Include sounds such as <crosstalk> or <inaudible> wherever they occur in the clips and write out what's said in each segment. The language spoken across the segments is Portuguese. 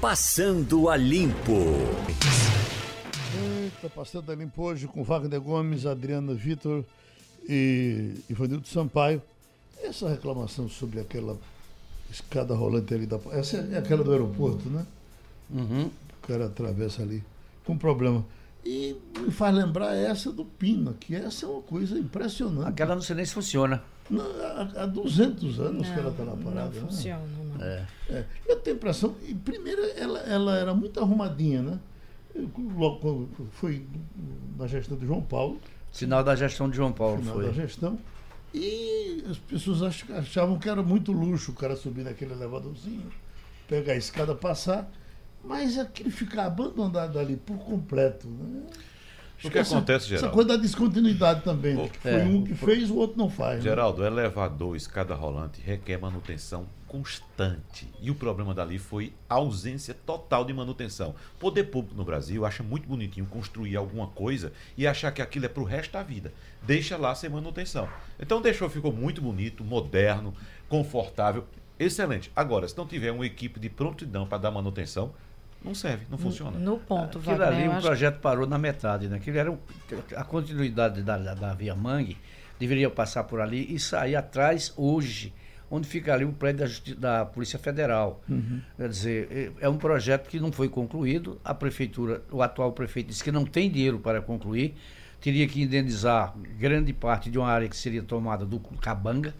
Passando a Limpo. Eita, passando a limpo hoje com Wagner Gomes, Adriana Vitor e Ivanildo Sampaio. Essa reclamação sobre aquela escada rolante ali da. Essa é aquela do aeroporto, né? Uhum. O cara atravessa ali com problema. E me faz lembrar essa do Pina, que essa é uma coisa impressionante. Aquela não sei nem se funciona. Não, há, há 200 anos que ela está na parada. Não né? funciona, não. É. É, eu tenho a impressão, e primeiro ela, ela era muito arrumadinha, né? Eu, Logo quando foi na gestão de João Paulo, Sinal da gestão de João Paulo final foi. da gestão, e as pessoas ach- achavam que era muito luxo o cara subir naquele elevadorzinho, pegar a escada, passar, mas aquele ficar abandonado ali por completo. Né? O que acontece, Essa Geraldo? coisa da descontinuidade também, né? Foi é. um que fez, o outro não faz. né? Geraldo, elevador, escada rolante requer manutenção constante. E o problema dali foi a ausência total de manutenção. O poder público no Brasil acha muito bonitinho construir alguma coisa e achar que aquilo é pro resto da vida. Deixa lá sem manutenção. Então deixou, ficou muito bonito, moderno, confortável, excelente. Agora, se não tiver uma equipe de prontidão para dar manutenção, não serve, não funciona. No ponto, Aquilo Wagner, ali, o projeto parou na metade, né? Aquilo era um- a continuidade da, da, da Via Mangue, deveria passar por ali e sair atrás hoje, onde fica ali o prédio da, Justi- da Polícia Federal. Quer dizer, é é um projeto que não foi concluído, a prefeitura, o atual prefeito disse que não tem dinheiro para concluir, teria que indenizar grande parte de uma área que seria tomada do Cabanga,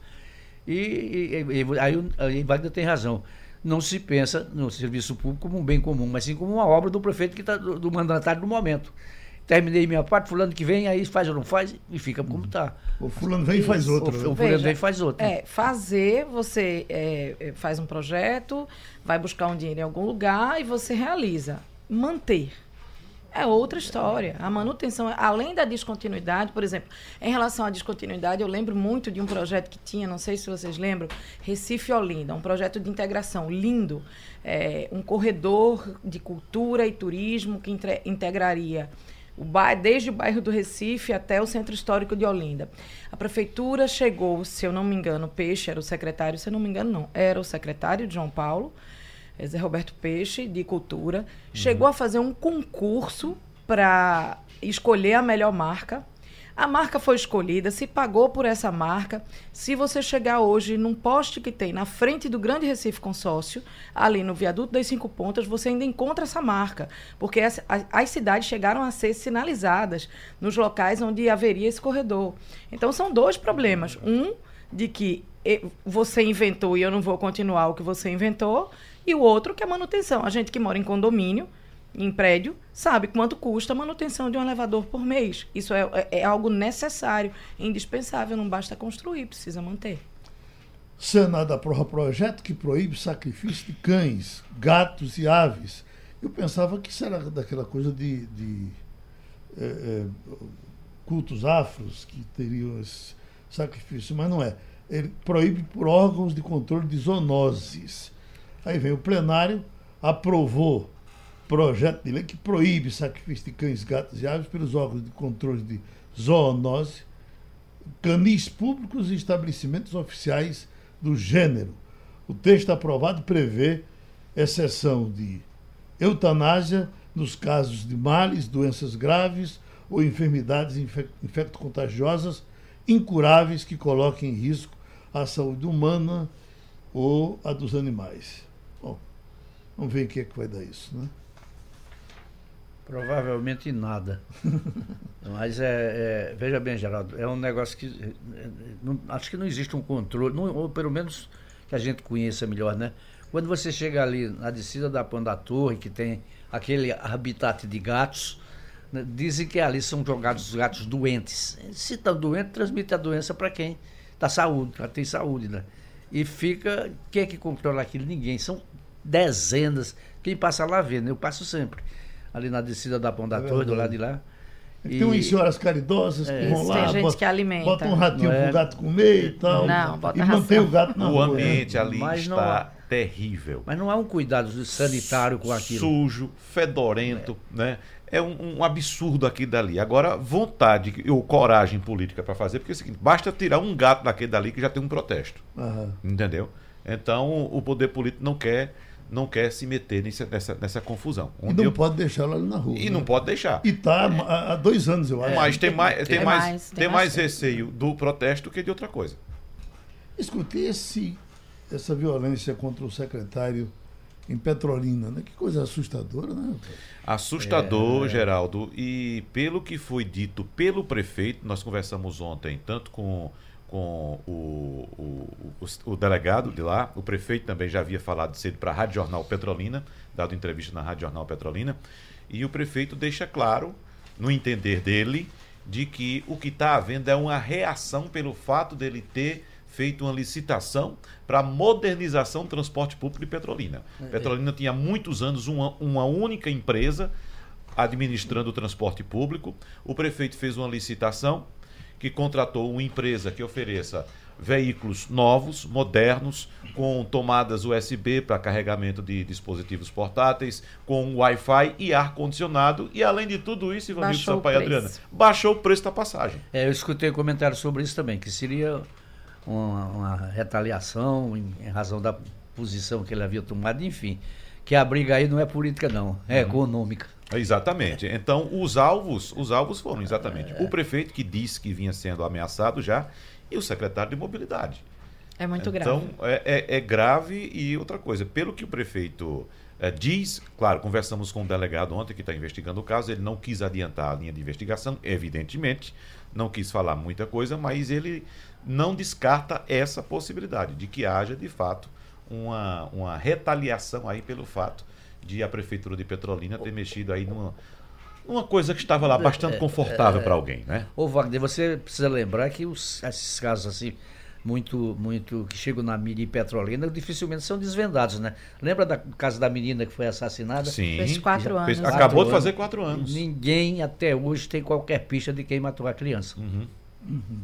e, e- e- aí, o- Wagner tem razão. Não se pensa no serviço público como um bem comum, mas sim como uma obra do prefeito que tá, do, do mandatário do momento. Terminei minha parte, fulano que vem, aí faz ou não faz, e fica como está. O fulano vem e faz outra. O, né? o fulano Veja, vem e faz outra. É, fazer, você é, é, faz um projeto, vai buscar um dinheiro em algum lugar e você realiza. Manter. É outra história. A manutenção, além da descontinuidade, por exemplo, em relação à descontinuidade, eu lembro muito de um projeto que tinha, não sei se vocês lembram, Recife Olinda, um projeto de integração lindo, é, um corredor de cultura e turismo que integraria o ba- desde o bairro do Recife até o centro histórico de Olinda. A prefeitura chegou, se eu não me engano, Peixe era o secretário, se eu não me engano, não, era o secretário de João Paulo, é Zé Roberto Peixe, de Cultura, chegou a fazer um concurso para escolher a melhor marca. A marca foi escolhida, se pagou por essa marca. Se você chegar hoje num poste que tem na frente do Grande Recife Consórcio, ali no viaduto das Cinco Pontas, você ainda encontra essa marca. Porque as, as- cidades chegaram a ser sinalizadas nos locais onde haveria esse corredor. Então são dois problemas. Um, de que você inventou e eu não vou continuar o que você inventou, e o outro que é a manutenção. A gente que mora em condomínio, em prédio, sabe quanto custa a manutenção de um elevador por mês. Isso é, é- é algo necessário, indispensável, não basta construir, precisa manter. Senado aprova projeto que proíbe sacrifício de cães, gatos e aves. Eu pensava que isso era daquela coisa de, de, eh, eh, cultos afros que teriam esse sacrifício, mas não é. Ele proíbe por órgãos de controle de zoonoses. Aí vem o plenário, aprovou projeto de lei que proíbe sacrifício de cães, gatos e aves pelos órgãos de controle de zoonose, canis públicos e estabelecimentos oficiais do gênero. O texto aprovado prevê exceção de eutanásia nos casos de males, doenças graves ou enfermidades infec- infecto-contagiosas incuráveis que coloquem em risco a saúde humana ou a dos animais. Bom, vamos ver o que é que vai dar isso, né? Provavelmente nada. <laughs> Mas é, é- veja bem, Geraldo, é um negócio que é, é, não- acho que não existe um controle, não- ou pelo menos que a gente conheça melhor, né? Quando você chega ali na descida da Pão da Torre, que tem aquele habitat de gatos, né, dizem que ali são jogados os gatos doentes. Se está doente, transmite a doença para quem está saúde, para tem saúde, né? E fica, quem é que controla aquilo? Ninguém. São dezenas. Quem passa lá vê, né? Eu passo sempre. Ali na descida da Pão da É Torre, do lado de lá. Tem umas senhoras caridosas É. que vão Tem lá, gente bota, que alimenta. bota um ratinho Não é? pro gato comer e tal. Não, bota e mantém ração. o gato na O rua. ambiente né? ali Mas não está há- terrível. Mas não há um cuidado sanitário com aquilo. Sujo, fedorento, né? É um, um absurdo aquilo dali. Agora, vontade ou coragem política para fazer, porque é o seguinte, basta tirar um gato daquele dali que já tem um protesto. Aham. Entendeu? Então, o poder político não quer não quer se meter nessa, nessa, nessa confusão. E não eu... pode deixar ela ali na rua. E né? não pode deixar. E está há, há dois anos, eu acho. Mas tem mais, tem, tem mais, mais, tem tem mais mais receio do protesto que de outra coisa. Escute, esse, essa violência contra o secretário em Petrolina, né? Que coisa assustadora, né? Assustador, é... Geraldo. E pelo que foi dito pelo prefeito, nós conversamos ontem, tanto com, com o, o, o, o delegado de lá, o prefeito também já havia falado cedo para a Rádio Jornal Petrolina, dado entrevista na Rádio Jornal Petrolina, e o prefeito deixa claro, no entender dele, de que o que está havendo é uma reação pelo fato dele ter feito uma licitação para modernização do transporte público de Petrolina. É. Petrolina tinha muitos anos uma, uma única empresa administrando o transporte público. O prefeito fez uma licitação que contratou uma empresa que ofereça veículos novos, modernos, com tomadas USB para carregamento de dispositivos portáteis, com Wi-Fi e ar-condicionado. E além de tudo isso, Ivanildo Sampaio Adriana, baixou o preço da passagem. É, eu escutei um comentário sobre isso também, que seria uma, uma retaliação em, em, razão da posição que ele havia tomado, enfim. Que a briga aí não é política, não, é uhum. econômica. Exatamente. Então, os alvos, os alvos foram exatamente é. o prefeito que disse que vinha sendo ameaçado já e o secretário de mobilidade. É muito então, grave. Então, é, é, é, grave e outra coisa, pelo que o prefeito é, diz, claro, conversamos com o delegado ontem que está investigando o caso, ele não quis adiantar a linha de investigação, evidentemente, não quis falar muita coisa, mas ele não descarta essa possibilidade de que haja, de fato, uma, uma retaliação aí pelo fato de a Prefeitura de Petrolina ter mexido aí numa, uma coisa que estava lá bastante é, confortável é, para alguém, né? Ô Wagner, você precisa lembrar que os, esses casos assim, muito, muito, que chegam na mídia Petrolina, dificilmente são desvendados, né? Lembra do caso da menina que foi assassinada? Sim. Fez quatro anos. Fez, acabou de fazer quatro anos. Ninguém até hoje tem qualquer pista de quem matou a criança. Uhum. Uhum.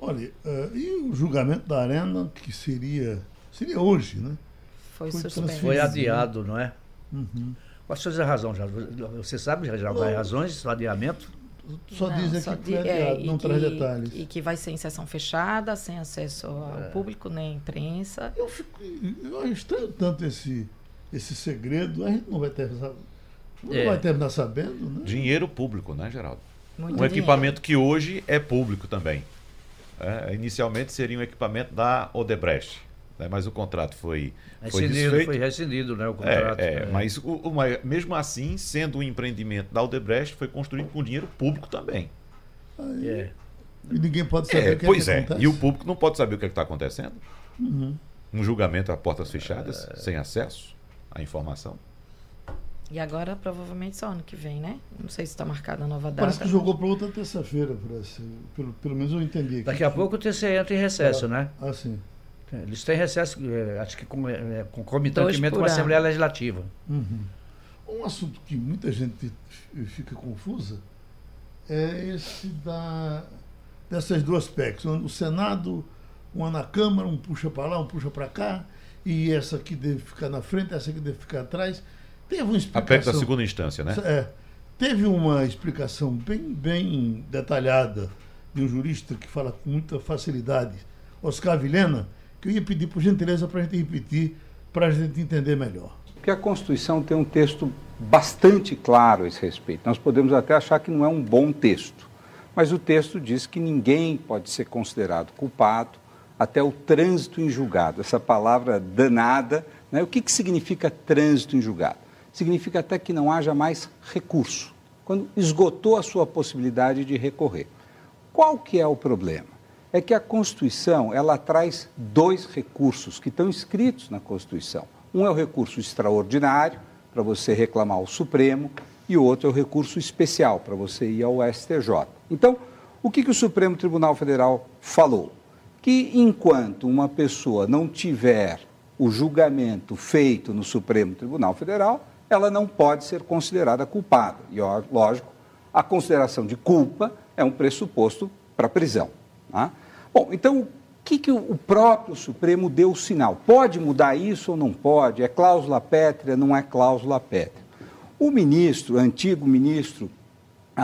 Olha, uh, e o julgamento da Arena, que seria, seria hoje, né? Foi, foi, foi adiado, não é? Uhum. Quais são as razões? Você sabe já as razões do adiamento? Só não, dizem só que foi adiado, é, não traz detalhes. E que vai ser em sessão fechada, sem acesso ao é. público nem à imprensa. Eu, fico, eu estranho tanto esse, esse segredo, a gente não vai ter, não é. vai terminar sabendo, né? Dinheiro público, né, Geraldo? Muito um dinheiro. equipamento que hoje é público também. É, inicialmente seria um equipamento da Odebrecht. Né, mas o contrato foi, foi rescindido, Foi rescindido, né, o contrato. É, é, Mas o, o, mesmo assim, sendo um empreendimento da Odebrecht, foi construído com dinheiro público também. Aí, é. E ninguém pode saber é, o que, pois é que acontece. E o público não pode saber o que é está acontecendo. Uhum. Um julgamento a portas fechadas, sem acesso à informação. E agora, provavelmente, só ano que vem, né? Não sei se está marcada a nova data. Parece que jogou para outra terça-feira, pelo, pelo menos eu entendi. Daqui a pouco o TCE entra em recesso, ah, né? Ah, sim. Eles têm recesso, é, acho que com, é, concomitantemente com a Assembleia Legislativa. Uhum. Um assunto que muita gente fica confusa é esse da, dessas duas PECs. O Senado, uma na Câmara, um puxa para lá, um puxa para cá, e essa aqui deve ficar na frente, essa aqui deve ficar atrás. Teve uma explicação. A PEC da segunda instância, né? É. Teve uma explicação bem, bem detalhada de um jurista que fala com muita facilidade, Oscar Vilhena, que eu ia pedir por gentileza para a gente repetir, para a gente entender melhor. Porque a Constituição tem um texto bastante claro a esse respeito. Nós podemos até achar que não é um bom texto, mas o texto diz que ninguém pode ser considerado culpado até o trânsito em julgado. Essa palavra danada, né? o que, que significa trânsito em julgado? Significa até que não haja mais recurso, quando esgotou a sua possibilidade de recorrer. Qual que é o problema? É que a Constituição ela traz dois recursos que estão escritos na Constituição. Um é o recurso extraordinário, para você reclamar ao Supremo, e o outro é o recurso especial, para você ir ao STJ. Então, o que, que o Supremo Tribunal Federal falou? Que enquanto uma pessoa não tiver o julgamento feito no Supremo Tribunal Federal, ela não pode ser considerada culpada. E, lógico, a consideração de culpa é um pressuposto para prisão. Tá? Bom, então, o que, que o próprio Supremo deu o sinal? Pode mudar isso ou não pode? É cláusula pétrea, não é cláusula pétrea? O ministro, antigo ministro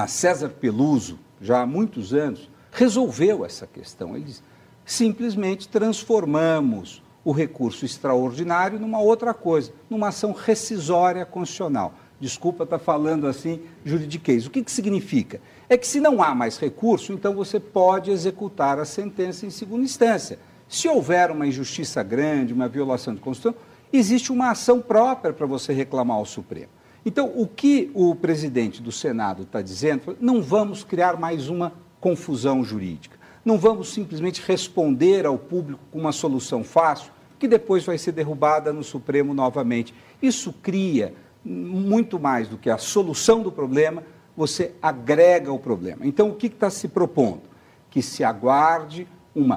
César Peluso, já há muitos anos, resolveu essa questão. Ele disse, simplesmente transformamos o recurso extraordinário numa outra coisa, numa ação rescisória constitucional. Desculpa estar tá falando assim juridiquês. O que, que significa? É que se não há mais recurso, então você pode executar a sentença em segunda instância. Se houver uma injustiça grande, uma violação de Constituição, existe uma ação própria para você reclamar ao Supremo. Então, o que o presidente do Senado está dizendo, não vamos criar mais uma confusão jurídica. Não vamos simplesmente responder ao público com uma solução fácil, que depois vai ser derrubada no Supremo novamente. Isso cria muito mais do que a solução do problema, você agrega o problema. Então, o que está se propondo? Que se aguarde um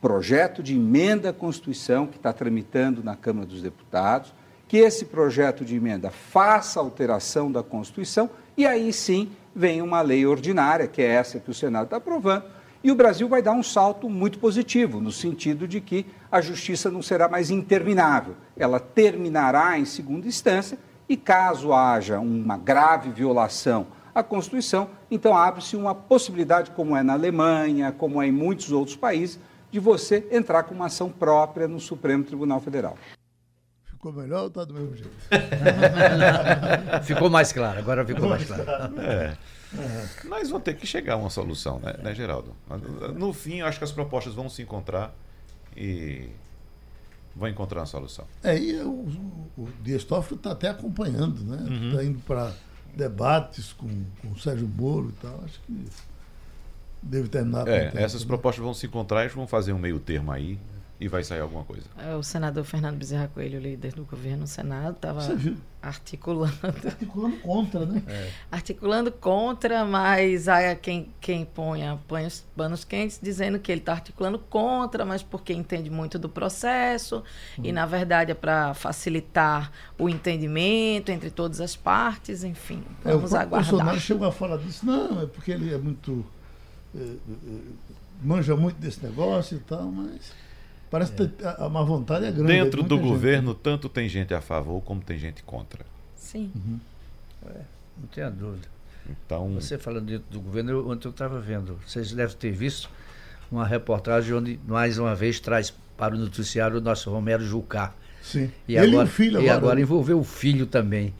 projeto de emenda à Constituição que está tramitando na Câmara dos Deputados, que esse projeto de emenda faça alteração da Constituição e aí sim vem uma lei ordinária, que é essa que o Senado está aprovando, e o Brasil vai dar um salto muito positivo, no sentido de que a justiça não será mais interminável. Ela terminará em segunda instância e, caso haja uma grave violação à Constituição, então abre-se uma possibilidade, como é na Alemanha, como é em muitos outros países, de você entrar com uma ação própria no Supremo Tribunal Federal. Ficou melhor ou está do mesmo jeito? <laughs> ficou mais claro, agora ficou mais claro. É. Mas vão ter que chegar a uma solução, né, né, Geraldo? No fim, acho que as propostas vão se encontrar e vão encontrar uma solução. É, e o, o Dias Toffoli está até acompanhando, né? Está uhum. indo para debates com, com o Sérgio Moro e tal. Acho que deve terminar. É, essas né? propostas vão se encontrar e vão fazer um meio termo aí e vai sair alguma coisa. É, o senador Fernando Bezerra Coelho, líder do governo no Senado, estava articulando. Articulando contra, né? É. Articulando contra, mas aí quem, quem põe, põe os panos quentes dizendo que ele está articulando contra, mas porque entende muito do processo hum. e, na verdade, é para facilitar o entendimento entre todas as partes, enfim. Vamos é, o aguardar. O Bolsonaro chegou a falar disso, não, é porque ele é muito. É, é, manja muito desse negócio e tal, mas. Parece que a má vontade é grande. Dentro do gente. governo, tanto tem gente a favor como tem gente contra. Sim. Uhum. É, não tenha dúvida. Então... Você falando dentro do governo, eu, ontem eu estava vendo, vocês devem ter visto uma reportagem onde, mais uma vez, traz para o noticiário o nosso Romero Jucá. Sim. E Ele agora, e o filho agora. E agora né? envolveu o filho também.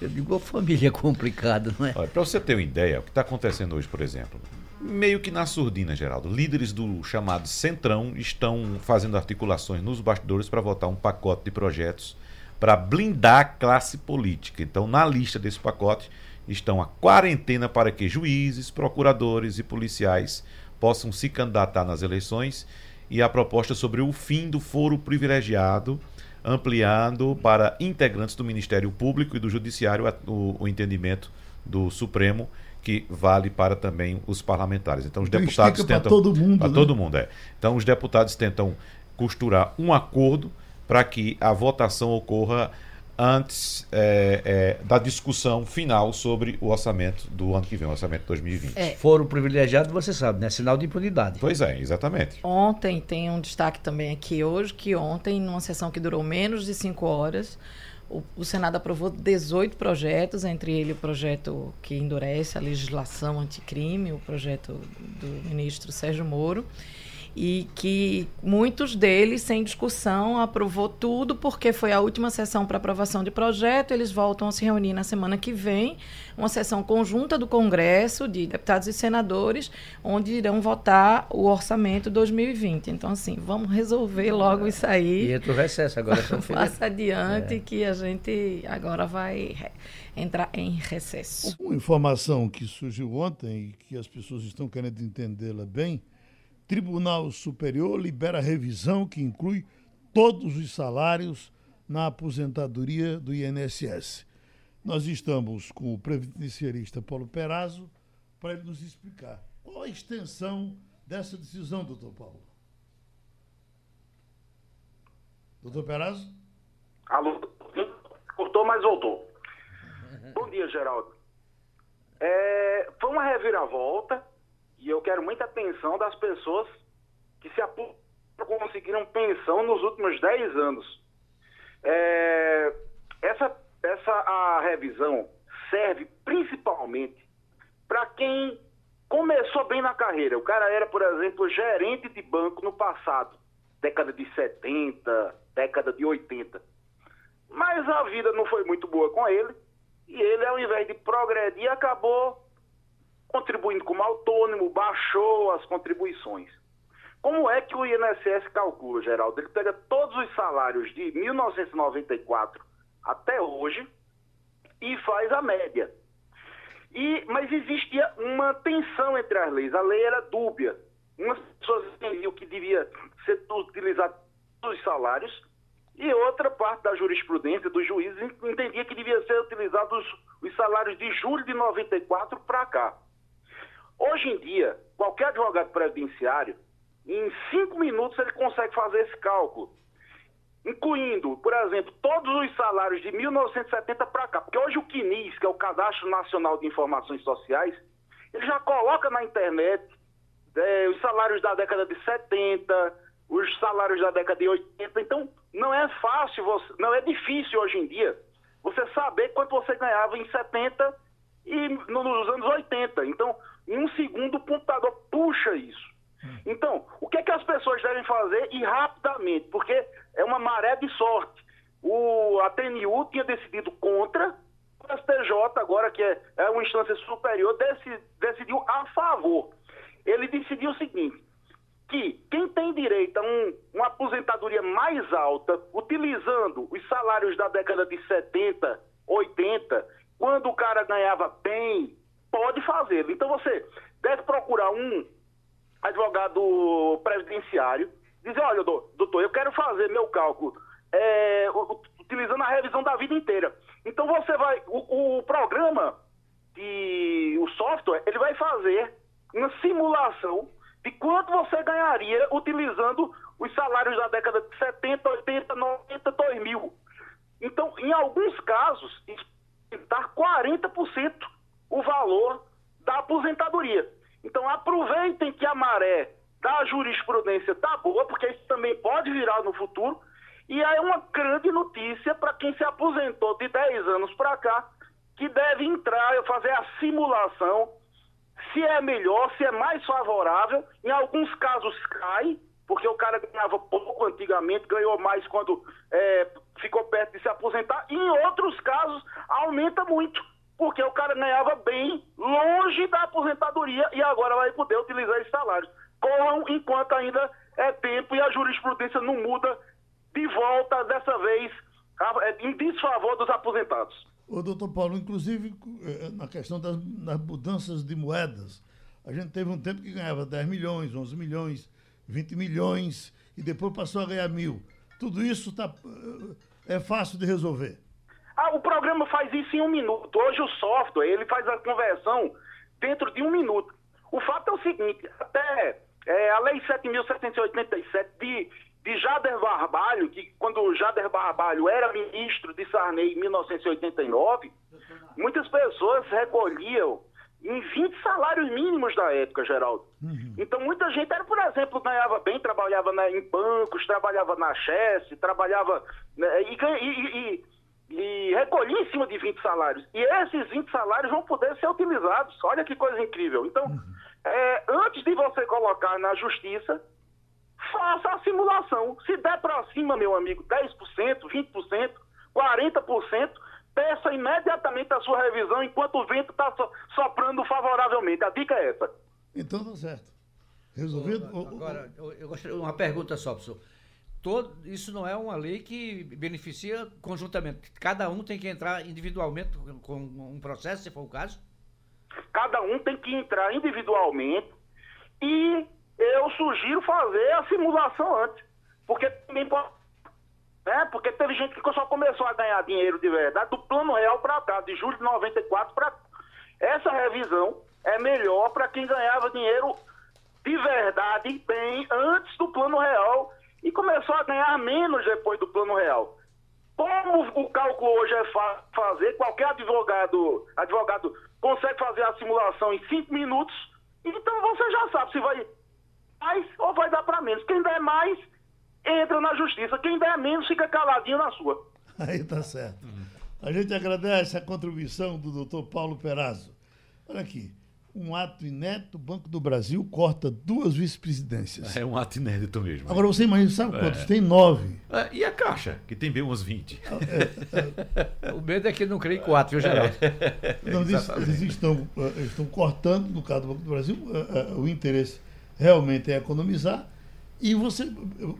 Eu digo, a família é <laughs> complicada, não é? Para você ter uma ideia, o que está acontecendo hoje, por exemplo, meio que na surdina, Geraldo. Líderes do chamado Centrão estão fazendo articulações nos bastidores para votar um pacote de projetos para blindar a classe política. Então, na lista desse pacote estão a quarentena para que juízes, procuradores e policiais possam se candidatar nas eleições e a proposta sobre o fim do foro privilegiado, ampliando para integrantes do Ministério Público e do Judiciário o, o entendimento do Supremo que vale para também os parlamentares. Então os então, deputados tentam para todo mundo, para né? todo mundo é. Então os deputados tentam costurar um acordo para que a votação ocorra antes é, é, da discussão final sobre o orçamento do ano que vem, o orçamento de 2020. É. Foro privilegiado, você sabe, né? Sinal de impunidade. Pois é, exatamente. Ontem tem um destaque também aqui hoje, que ontem, numa sessão que durou menos de cinco horas, o, o, Senado aprovou 18 projetos, entre ele o projeto que endurece a legislação anticrime, o projeto do ministro Sérgio Moro e que muitos deles, sem discussão, aprovou tudo, porque foi a última sessão para aprovação de projeto. Eles voltam a se reunir na semana que vem, uma sessão conjunta do Congresso, de deputados e senadores, onde irão votar o orçamento 2020. Então, assim, vamos resolver logo isso aí. E entra o recesso agora. <laughs> Passa adiante, é. que a gente agora vai entrar em recesso. Uma informação que surgiu ontem e que as pessoas estão querendo entendê-la bem Tribunal Superior libera revisão que inclui todos os salários na aposentadoria do INSS. Nós estamos com o previdenciarista Paulo Perazzo para ele nos explicar qual a extensão dessa decisão, doutor Paulo. Doutor Perazzo? Alô, cortou, mas voltou. <laughs> Bom dia, Geraldo. É, foi uma reviravolta e eu quero muita atenção das pessoas que se conseguiram pensão nos últimos 10 anos. É, essa, essa a revisão serve principalmente para quem começou bem na carreira. O cara era, por exemplo, gerente de banco no passado, década de 70, década de 80. Mas a vida não foi muito boa com ele, e ele, ao invés de progredir, acabou contribuindo como autônomo, baixou as contribuições. Como é que o INSS calcula, Geraldo? Ele pega todos os salários de 1994 até hoje e faz a média. E, mas existia uma tensão entre as leis. A lei era dúbia. Umas pessoas entendiam que devia ser utilizado os salários e outra parte da jurisprudência dos juízes entendia que devia ser utilizados os, os salários de julho de 94 para cá. Hoje em dia, qualquer advogado previdenciário, em cinco minutos ele consegue fazer esse cálculo, incluindo, por exemplo, todos os salários de 1970 para cá, porque hoje o CNIS, que é o Cadastro Nacional de Informações Sociais, ele já coloca na internet é, os salários da década de 70, os salários da década de 80, então não é fácil, você, não é difícil hoje em dia você saber quanto você ganhava em 70 e nos anos 80. Então, em um segundo o computador puxa isso. Então, o que é que as pessoas devem fazer e rapidamente? Porque é uma maré de sorte. O, a TNU tinha decidido contra, o STJ, agora que é, é uma instância superior, dec, decidiu a favor. Ele decidiu o seguinte: que quem tem direito a um, uma aposentadoria mais alta, utilizando os salários da década de 70, 80, quando o cara ganhava bem, pode fazê-lo. Então você deve procurar um advogado previdenciário, dizer, olha, doutor, eu quero fazer meu cálculo é, utilizando a revisão da vida inteira. Então você vai, o, o programa e o software, ele vai fazer uma simulação de quanto você ganharia utilizando os salários da década de 70, 80, 90, 2000. Então, em alguns casos, está 40% o valor da aposentadoria. Então, aproveitem que a maré da jurisprudência está boa, porque isso também pode virar no futuro. E é uma grande notícia para quem se aposentou de 10 anos para cá, que deve entrar, fazer a simulação se é melhor, se é mais favorável. Em alguns casos cai, porque o cara ganhava pouco antigamente, ganhou mais quando é, ficou perto de se aposentar. E em outros casos aumenta muito, porque o cara ganhava bem longe da aposentadoria e agora vai poder utilizar esse salário. Corram enquanto ainda é tempo e a jurisprudência não muda de volta, dessa vez, é, em desfavor dos aposentados. Ô, doutor Paulo, inclusive eh, na questão das, das, mudanças de moedas, a gente teve um tempo que ganhava 10 milhões, 11 milhões, 20 milhões e depois passou a ganhar mil. Tudo isso tá, eh, é fácil de resolver. Ah, o programa faz isso em um minuto. Hoje o software, ele faz a conversão dentro de um minuto. O fato é o seguinte, até é, a Lei 7.787 de de Jader Barbalho, que quando Jader Barbalho era ministro de Sarney em 1989, muitas pessoas recolhiam em 20 salários mínimos da época, Geraldo. Uhum. Então muita gente era, por exemplo, ganhava bem, trabalhava na, em bancos, trabalhava na Chesse, trabalhava né, e, e, e, e, recolhia em cima de 20 salários. E esses 20 salários vão poder ser utilizados. Olha que coisa incrível. Então, uhum. é, antes de você colocar na justiça, faça a simulação. Se der para cima, meu amigo, 10%, 20%, 40%, peça imediatamente a sua revisão enquanto o vento está so, soprando favoravelmente. A dica é essa. Então tá certo. Resolvido? Agora, eu, gostaria uma pergunta só, professor. Todo, isso não é uma lei que beneficia conjuntamente. Cada um tem que entrar individualmente com um processo, se for o caso? Cada um tem que entrar individualmente e eu sugiro fazer a simulação antes. Porque também pode. Né? Porque teve gente que só começou a ganhar dinheiro de verdade do plano real para cá, de julho de 94 para Essa revisão é melhor para quem ganhava dinheiro de verdade bem antes do plano real e começou a ganhar menos depois do plano real. Como o cálculo hoje é fácil fazer, qualquer advogado, advogado consegue fazer a simulação em cinco minutos, então você já sabe se vai mais ou vai dar para menos. Quem der mais, entra na justiça. Quem der menos, fica caladinho na sua. Aí tá certo. A gente agradece a contribuição do doutor Paulo Perazzo. Olha aqui, um ato inédito, o Banco do Brasil corta duas vice-presidências. É um ato inédito mesmo. Agora você imagina, sabe quantos? Tem nove. É, e a Caixa, que tem bem umas 20. O medo é que não crê em quatro, viu, Geraldo? Não, eles, eles estão, eh, estão cortando, no caso do Banco do Brasil, eh, eh, o interesse realmente é economizar. E você.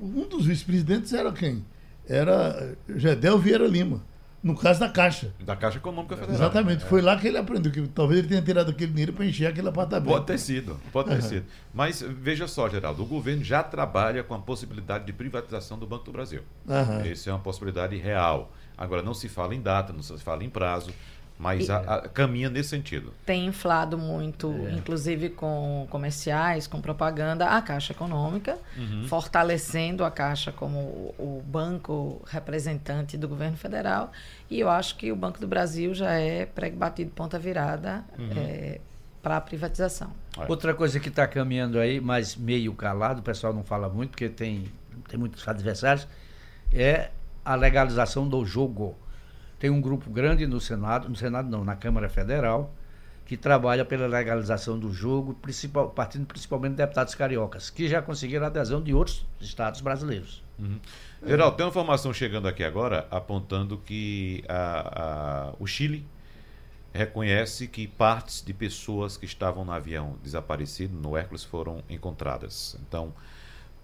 Um dos vice-presidentes era quem? Era Gedel Vieira Lima, no caso da Caixa. Da Caixa Econômica Federal. Exatamente, foi lá que ele aprendeu, que talvez ele tenha tirado aquele dinheiro para encher aquele apartamento. Pode ter sido, pode ter sido. Mas veja só, Geraldo, o governo já trabalha com a possibilidade de privatização do Banco do Brasil. Aham. Essa é uma possibilidade real. Agora, não se fala em data, não se fala em prazo, mas a- a- caminha nesse sentido. Tem inflado muito, É. inclusive com comerciais, com propaganda, a Caixa Econômica, Uhum. fortalecendo a Caixa como o o banco representante do governo federal. E eu acho que o Banco do Brasil já é prego batido ponta virada Uhum. para a privatização. É. Outra coisa que está caminhando aí, mas meio calado, o pessoal não fala muito, porque tem, tem muitos adversários, é a legalização do jogo. Tem um grupo grande no Senado, no Senado não, na Câmara Federal, que trabalha pela legalização do jogo, principal, partindo principalmente de deputados cariocas, que já conseguiram adesão de outros estados brasileiros. Geraldo, tem uma informação chegando aqui agora apontando que a- a- o Chile reconhece que partes de pessoas que estavam no avião desaparecido, no Hércules, foram encontradas. Então,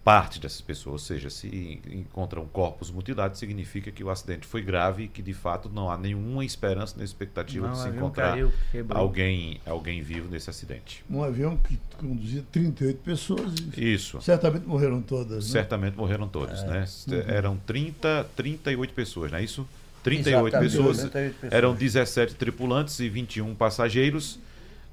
parte dessas pessoas, ou seja, se encontram corpos mutilados, significa que o acidente foi grave e que de fato não há nenhuma esperança nem expectativa Não, de se encontrar caiu, alguém, alguém vivo nesse acidente. Um avião que conduzia 38 pessoas e Isso. certamente morreram todas. Né? Certamente morreram todos, né? Eram 30, 38 pessoas, não é isso? 38 Exatamente, pessoas, 38 pessoas. eram 17 tripulantes e 21 passageiros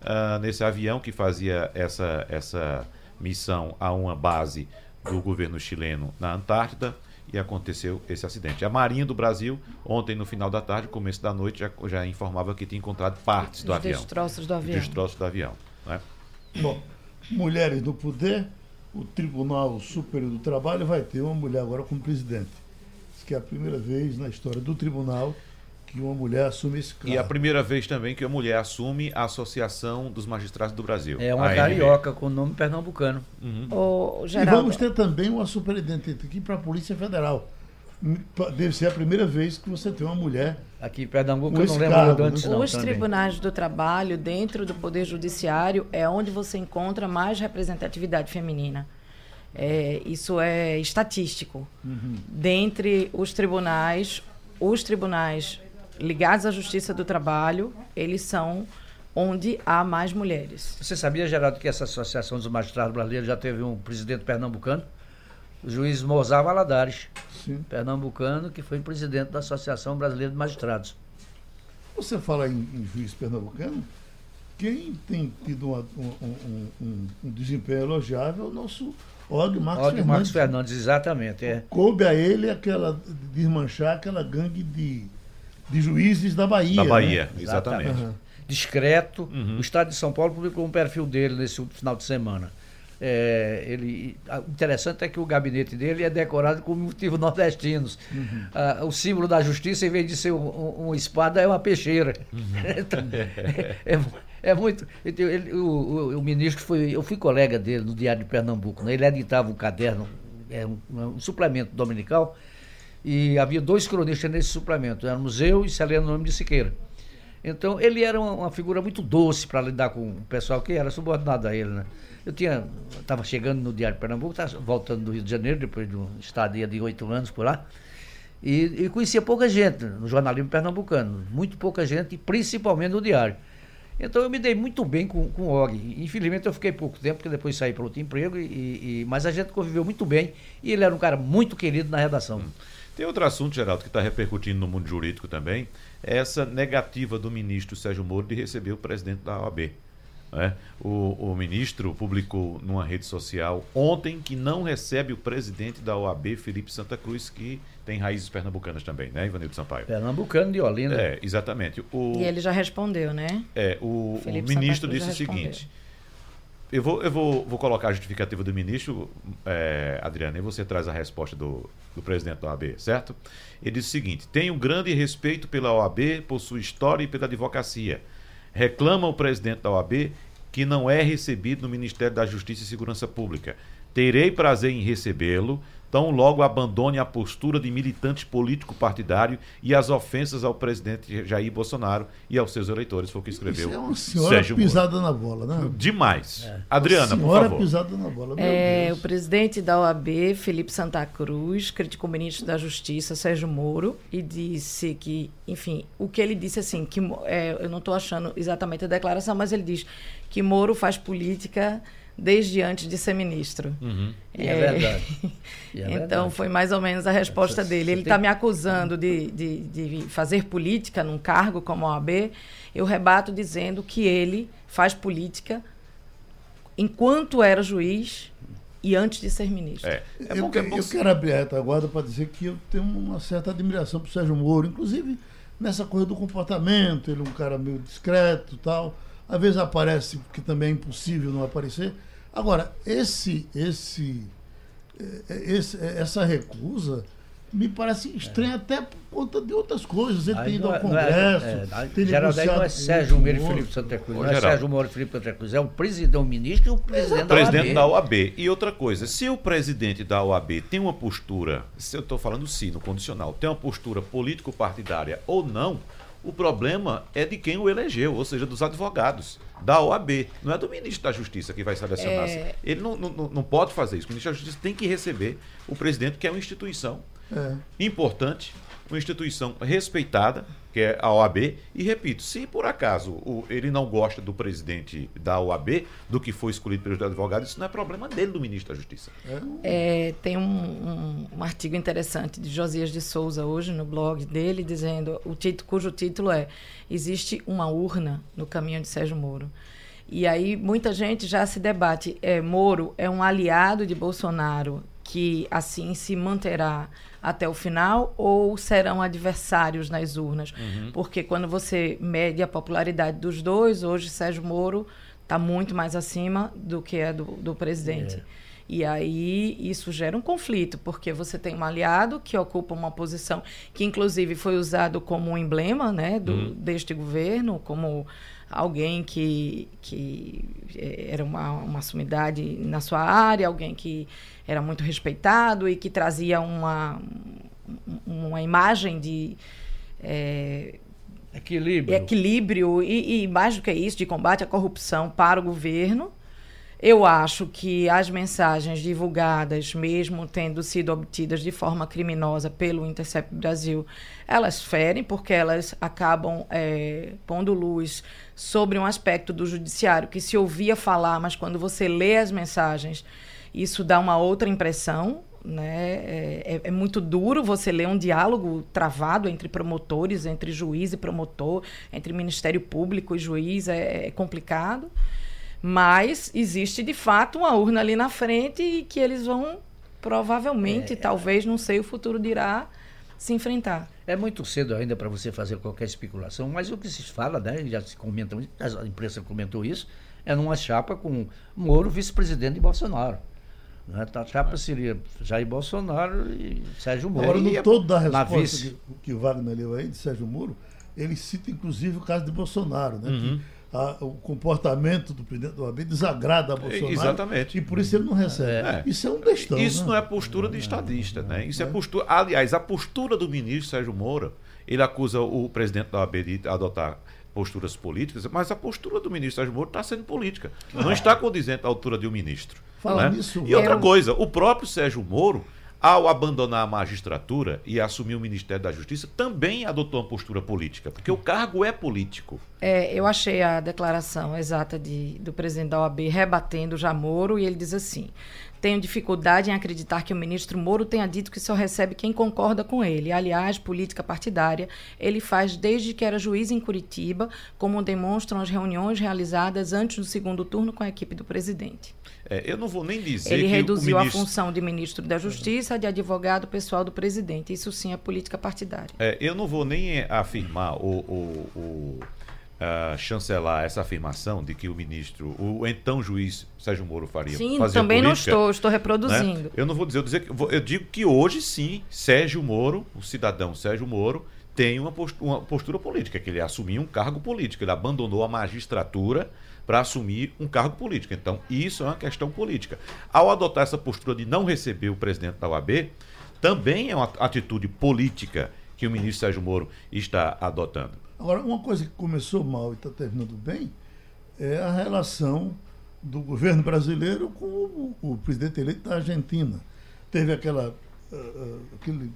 ah, nesse avião que fazia essa, essa missão a uma base do governo chileno na Antártida e aconteceu esse acidente. A Marinha do Brasil, ontem no final da tarde, começo da noite, já, já informava que tinha encontrado partes do Os avião. destroços do avião. destroços do avião. Né? Bom, mulheres no poder, o Tribunal Superior do Trabalho vai ter uma mulher agora como presidente. Diz que é a primeira vez na história do tribunal que uma mulher assume esse cargo. E a primeira vez também que a mulher assume a Associação dos Magistrados do Brasil. É uma carioca com nome pernambucano. Ô, E Geraldo, vamos ter também uma superintendente aqui para a Polícia Federal. Deve ser a primeira vez que você tem uma mulher. Aqui em Pernambuco eu não lembro cargo, antes né? não. Os também. tribunais do trabalho, dentro do Poder Judiciário, é onde você encontra mais representatividade feminina. É, isso é estatístico. Dentre os tribunais, os tribunais ligados à Justiça do Trabalho, eles são onde há mais mulheres. Você sabia, Geraldo, que essa Associação dos Magistrados Brasileiros já teve um presidente pernambucano? O juiz Mozar Valadares, Sim. pernambucano, que foi presidente da Associação Brasileira de Magistrados. Você fala em, em juiz pernambucano, quem tem tido uma- um, um- um- um desempenho elogiável é o nosso Og Marcos Olha, Fernandes. Marcos Fernandes, exatamente. É. Coube a ele aquela desmanchar aquela gangue de, de juízes da Bahia. Da né? Bahia, exatamente. Aham. discreto. Uhum. O Estado de São Paulo publicou um perfil dele nesse final de semana. É, ele, interessante é que o gabinete dele é decorado com motivos <laughs> nordestinos. Uhum. Ah, o símbolo da justiça, em vez de ser um, um- uma espada, é uma peixeira. Uhum. <laughs> Então, é, é- é muito. então, ele- o, o- o ministro foi. Eu fui colega dele no Diário de Pernambuco. né? Ele editava um caderno, é, um, um suplemento dominical, e havia dois cronistas nesse suplemento. Éramos eu e Celeno Nome de Siqueira. Então, ele era uma, uma figura muito doce para lidar com o pessoal que era subordinado a ele, né? Eu tinha, estava chegando no Diário Pernambuco, estava voltando do Rio de Janeiro, depois de uma estadia de oito anos por lá, e, e conhecia pouca gente no jornalismo pernambucano, muito pouca gente, principalmente no Diário. Então eu me dei muito bem com, com o Og. Infelizmente eu fiquei pouco tempo, porque depois saí para outro emprego, e, e- mas a gente conviveu muito bem, e ele era um cara muito querido na redação. Tem outro assunto, Geraldo, que está repercutindo no mundo jurídico também, é essa negativa do ministro Sérgio Moro de receber o presidente da OAB. né? O, o ministro publicou numa rede social ontem que não recebe o presidente da OAB, Felipe Santa Cruz, que tem raízes pernambucanas também, né, Ivanildo Sampaio? Pernambucano de Olinda. É, exatamente. O, E ele já respondeu, né? é, o, o ministro disse o seguinte. Eu vou, eu vou, vou colocar a justificativa do ministro, é, Adriana, e você traz a resposta do, do presidente da OAB, certo? Ele disse o seguinte: tenho grande respeito pela OAB, por sua história e pela advocacia. Reclama o presidente da OAB que não é recebido no Ministério da Justiça e Segurança Pública. Terei prazer em recebê-lo tão logo abandone a postura de militante político partidário e as ofensas ao presidente Jair Bolsonaro e aos seus eleitores, foi o que escreveu Isso é uma senhora Sérgio pisada Moro. na bola, né? Demais. É. Adriana, por senhora favor. pisada na bola. Meu É, o Deus. presidente da OAB, Felipe Santa Cruz, criticou o ministro da Justiça, Sérgio Moro, e disse que, enfim, o que ele disse assim, que é, eu não estou achando exatamente a declaração, mas ele diz que Moro faz política desde antes de ser ministro. Uhum. E é verdade. E é <laughs> então verdade. foi mais ou menos a resposta Você- dele. Ele tem- está me acusando de, de, de fazer política num cargo como a OAB. Eu rebato dizendo que ele faz política enquanto era juiz e antes de ser ministro. É. É eu, é eu que- quero abrir a retaguarda para dizer que eu tenho uma certa admiração por Sérgio Moro, inclusive nessa coisa do comportamento, ele é um cara meio discreto e tal. Às vezes aparece, porque também é impossível não aparecer. Agora, esse, esse, eh, esse, eh, essa recusa me parece estranha até por conta de outras coisas. Ele Aí tem ido ao é- é- Congresso. é, tem Geraldo, não é Sérgio o Moro e. Felipe Santa Cruz, Ô, não é. Sérgio Moro e Felipe Santa Cruz, é o presidente, o ministro e o presidente da presidente OAB. da OAB. E outra coisa, se o presidente da OAB tem uma postura, se eu estou falando sim, no condicional, tem uma postura político-partidária ou não, o problema é de quem o elegeu, ou seja, dos advogados da OAB. Não é do ministro da Justiça que vai selecionar. É. Ele não, não, não pode fazer isso. O ministro da Justiça tem que receber o presidente, que é uma instituição É. importante, uma instituição respeitada, que é a OAB. E repito, se por acaso o- ele não gosta do presidente da OAB, do que foi escolhido pelos advogados, isso não é problema dele, do ministro da Justiça. É, tem um, um- um artigo interessante de Josias de Souza hoje no blog dele, dizendo o título, cujo título é Existe uma urna no caminho de Sérgio Moro. E aí muita gente já se debate. É, Moro é um aliado de Bolsonaro que assim se manterá até o final ou serão adversários nas urnas? Porque quando você mede a popularidade dos dois, hoje Sérgio Moro está muito mais acima do que é do, do presidente. É. E aí isso gera um conflito, porque você tem um aliado que ocupa uma posição que, inclusive, foi usado como um emblema né, do, deste governo, como alguém que, que eh, era uma, uma sumidade na sua área, alguém que era muito respeitado e que trazia uma, um- uma imagem de. eh, Equilíbrio. equilíbrio e, e, mais do que isso, de combate à corrupção para o governo. Eu acho que as mensagens divulgadas, mesmo tendo sido obtidas de forma criminosa pelo Intercept Brasil, elas ferem, porque elas acabam eh, pondo luz sobre um aspecto do judiciário que se ouvia falar, mas quando você lê as mensagens, isso dá uma outra impressão. Né? É, é- é muito duro você ler um diálogo travado entre promotores, entre juiz e promotor, entre Ministério Público e juiz, é, é complicado. Mas existe de fato uma urna ali na frente e que eles vão provavelmente, talvez, não sei, o futuro dirá, se enfrentar. É muito cedo ainda para você fazer qualquer especulação, mas o que se fala, né, já se comenta, a imprensa comentou isso, é numa chapa com Moro, vice-presidente de Bolsonaro. Né? A chapa seria Jair Bolsonaro e Sérgio Moro. Agora, no é- todo da resposta vice. que, que o Wagner leu aí, de Sérgio Moro, ele cita inclusive o caso de Bolsonaro, né? Que a- o comportamento do presidente do OAB desagrada a Bolsonaro. exatamente. E por isso ele não recebe. É. Isso é um bestão. Isso né? não é postura de estadista, né? Isso é postura. Aliás, a postura do ministro Sérgio Moura, ele acusa o presidente da OAB de adotar posturas políticas, mas a postura do ministro Sérgio Moro está sendo política. Não está condizente à altura de um ministro. Fala né? nisso, E outra coisa, o próprio Sérgio Moro, ao abandonar a magistratura e assumir o Ministério da Justiça, também adotou uma postura política, porque o cargo é político. É, eu achei a declaração exata de, do presidente da OAB rebatendo já Moro e ele diz assim: tenho dificuldade em acreditar que o ministro Moro tenha dito que só recebe quem concorda com ele. Aliás, política partidária ele faz desde que era juiz em Curitiba, como demonstram as reuniões realizadas antes do segundo turno com a equipe do presidente. É, eu não vou nem dizer Ele reduziu o a ministro... função de ministro da Justiça a de advogado pessoal do presidente. Isso sim é política partidária. É, eu não vou nem afirmar ou, ou- ou, ah, chancelar essa afirmação de que o ministro, o então juiz Sérgio Moro faria Sim, fazia também não política, estou, estou né? reproduzindo. Eu não vou dizer, eu, dizer que- eu digo que hoje sim, Sérgio Moro, o cidadão Sérgio Moro, tem uma postura, uma postura política, que ele assumiu um cargo político, ele abandonou a magistratura para assumir um cargo político. Então, isso é uma questão política. Ao adotar essa postura de não receber o presidente da OAB, também é uma atitude política que o ministro Sérgio Moro está adotando. Agora, uma coisa que começou mal e está terminando bem é a relação do governo brasileiro com o, o presidente eleito da Argentina. Teve aquela, uh, uh, aquele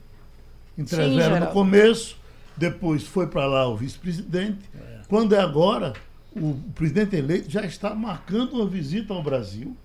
entrevero no começo, depois foi para lá o vice-presidente. É. Quando é agora, o presidente eleito já está marcando uma visita ao Brasil.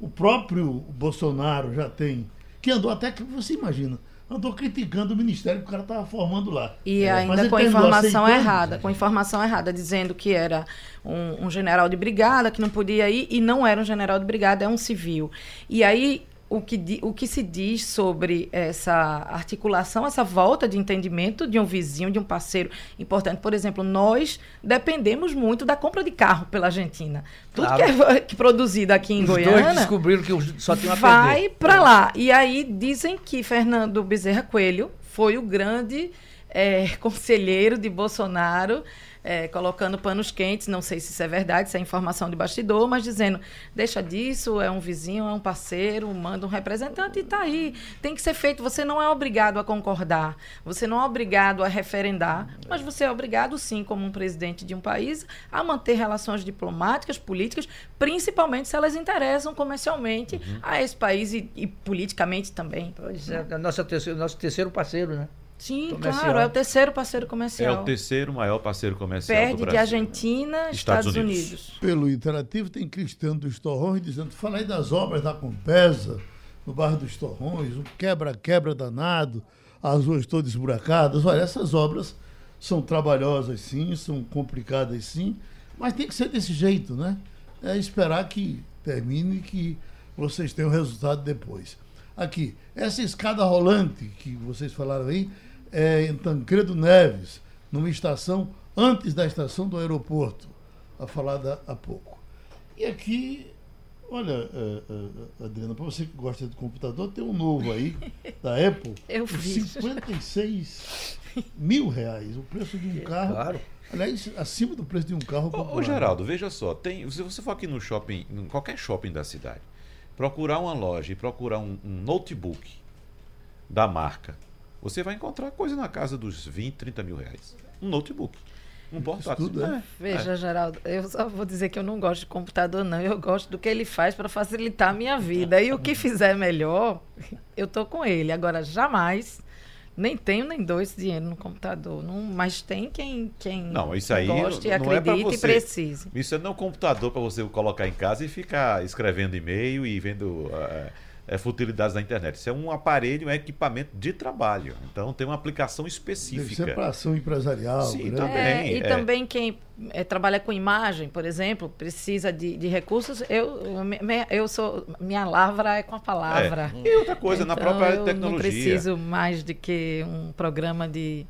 O próprio Bolsonaro já tem. Que andou até que você imagina, andou criticando o ministério que o cara estava formando lá. E é, ainda com informação errada, com informação errada, dizendo que era um, um, general de brigada, que não podia ir, e não era um general de brigada, é um civil. E aí o que, o que se diz sobre essa articulação, essa volta de entendimento de um vizinho, de um parceiro importante. Por exemplo, nós dependemos muito da compra de carro pela Argentina. Tudo claro. que é que produzido aqui em Os Goiânia. Dois descobriram que só tem uma Vai para lá. E aí dizem que Fernando Bezerra Coelho foi o grande é, conselheiro de Bolsonaro é, colocando panos quentes, não sei se isso é verdade, se é informação de bastidor, mas dizendo, deixa disso, é um vizinho, é um parceiro, manda um representante e está aí. Tem que ser feito. Você não é obrigado a concordar, você não é obrigado a referendar, mas você é obrigado, sim, como um presidente de um país, a manter relações diplomáticas, políticas, principalmente se elas interessam comercialmente uhum. a esse país e, e politicamente também. Pois é, nosso terceiro, nosso terceiro parceiro, né? Sim, comercial. claro, é o terceiro parceiro comercial. É o terceiro maior parceiro comercial Perde do Brasil. de Argentina, Estados, Estados Unidos. Unidos. Pelo Interativo tem Cristiano dos Torrões dizendo, fala aí das obras da Compesa, no bairro dos Torrões, um quebra-quebra danado, as ruas todas esburacadas. Olha, essas obras são trabalhosas sim, são complicadas sim, mas tem que ser desse jeito, né? É esperar que termine e que vocês tenham resultado depois. Aqui, essa escada rolante que vocês falaram aí, é, em Tancredo Neves, numa estação antes da estação do aeroporto, a falada há pouco. E aqui, olha, é, é, Adriana, para você que gosta de computador, tem um novo aí, da Apple, <laughs> Eu vi. 56 mil reais, o preço de um carro. Claro. Aliás, acima do preço de um carro. Ô, ô Geraldo, veja só, tem, se você for aqui no shopping, em qualquer shopping da cidade, procurar uma loja e procurar um, um notebook da marca você vai encontrar coisa na casa dos 20, 30 mil reais. Um notebook. Um portátil. Tudo, é. Veja, é. Geraldo, eu só vou dizer que eu não gosto de computador, não. Eu gosto do que ele faz para facilitar a minha vida. E o que fizer melhor, eu tô com ele. Agora, jamais nem tenho nem dou esse dinheiro no computador. Não, mas tem quem, quem não, isso aí goste, não acredite é você, e precise. Isso não é um computador para você colocar em casa e ficar escrevendo e-mail e vendo. Uh, é, futilidades da internet. Isso é um aparelho, um equipamento de trabalho. Então tem uma aplicação específica. Deve ser para ação empresarial. Sim, né? também. É, e é. também quem é, trabalha com imagem, por exemplo, precisa de, de recursos. Eu, eu sou minha lavra é com a palavra. É. E outra coisa então, na própria de tecnologia. Eu não preciso mais de que um programa de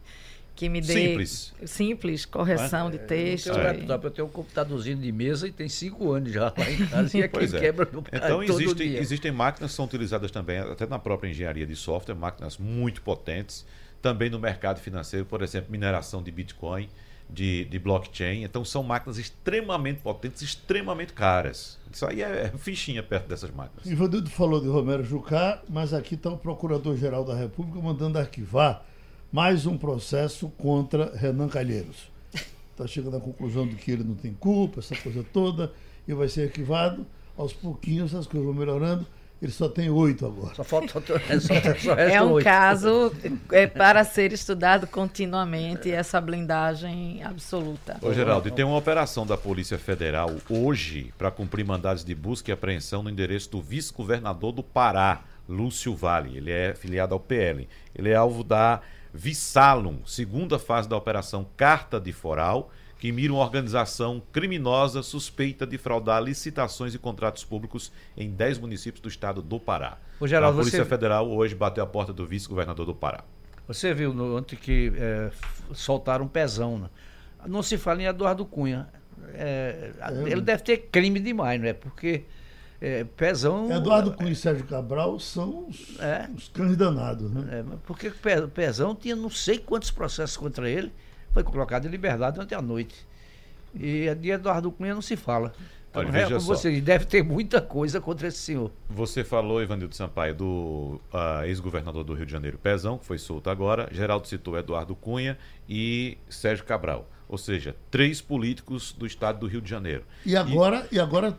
que me dê simples, simples correção é? de texto. Eu, é. eu tenho um computadorzinho de mesa e tem cinco anos já lá em <laughs> casa e aqui é. quebra meu Então existem, existem máquinas que são utilizadas também, até na própria engenharia de software, máquinas muito potentes, também no mercado financeiro, por exemplo, mineração de Bitcoin, de, de blockchain. Então são máquinas extremamente potentes, extremamente caras. Isso aí é fichinha perto dessas máquinas. Ivanildo falou de Romero Jucá, mas aqui está o Procurador-Geral da República mandando arquivar mais um processo contra Renan Calheiros. Está chegando à conclusão de que ele não tem culpa, essa coisa toda, e vai ser arquivado. Aos pouquinhos as coisas vão melhorando. Ele só tem oito agora. Só falta só, <laughs> só É um 8. caso é, para ser estudado continuamente, essa blindagem absoluta. Ô, Geraldo, e tem uma operação da Polícia Federal hoje para cumprir mandados de busca e apreensão no endereço do vice-governador do Pará, Lúcio Vale. Ele é filiado ao PL. Ele é alvo da Vissalum, segunda fase da operação Carta de Foral, que mira uma organização criminosa suspeita de fraudar licitações e contratos públicos em 10 municípios do estado do Pará. Geraldo, a Polícia você... Federal hoje bateu a porta do vice-governador do Pará. Você viu no, ontem que é, soltaram um pezão. Né? Não se fala em Eduardo Cunha. É, é. Ele deve ter crime demais, não é? Porque É, Pezão. Eduardo Cunha e Sérgio Cabral são os, é, os cães danados, né? É, porque Pezão tinha não sei quantos processos contra ele, foi colocado em liberdade ontem à noite. E de Eduardo Cunha não se fala. Olha, então, veja só. Você deve ter muita coisa contra esse senhor. Você falou, Ivanildo Sampaio, do uh, ex-governador do Rio de Janeiro, Pezão, que foi solto agora. Geraldo citou Eduardo Cunha e Sérgio Cabral. Ou seja, três políticos do estado do Rio de Janeiro. E agora, e, e agora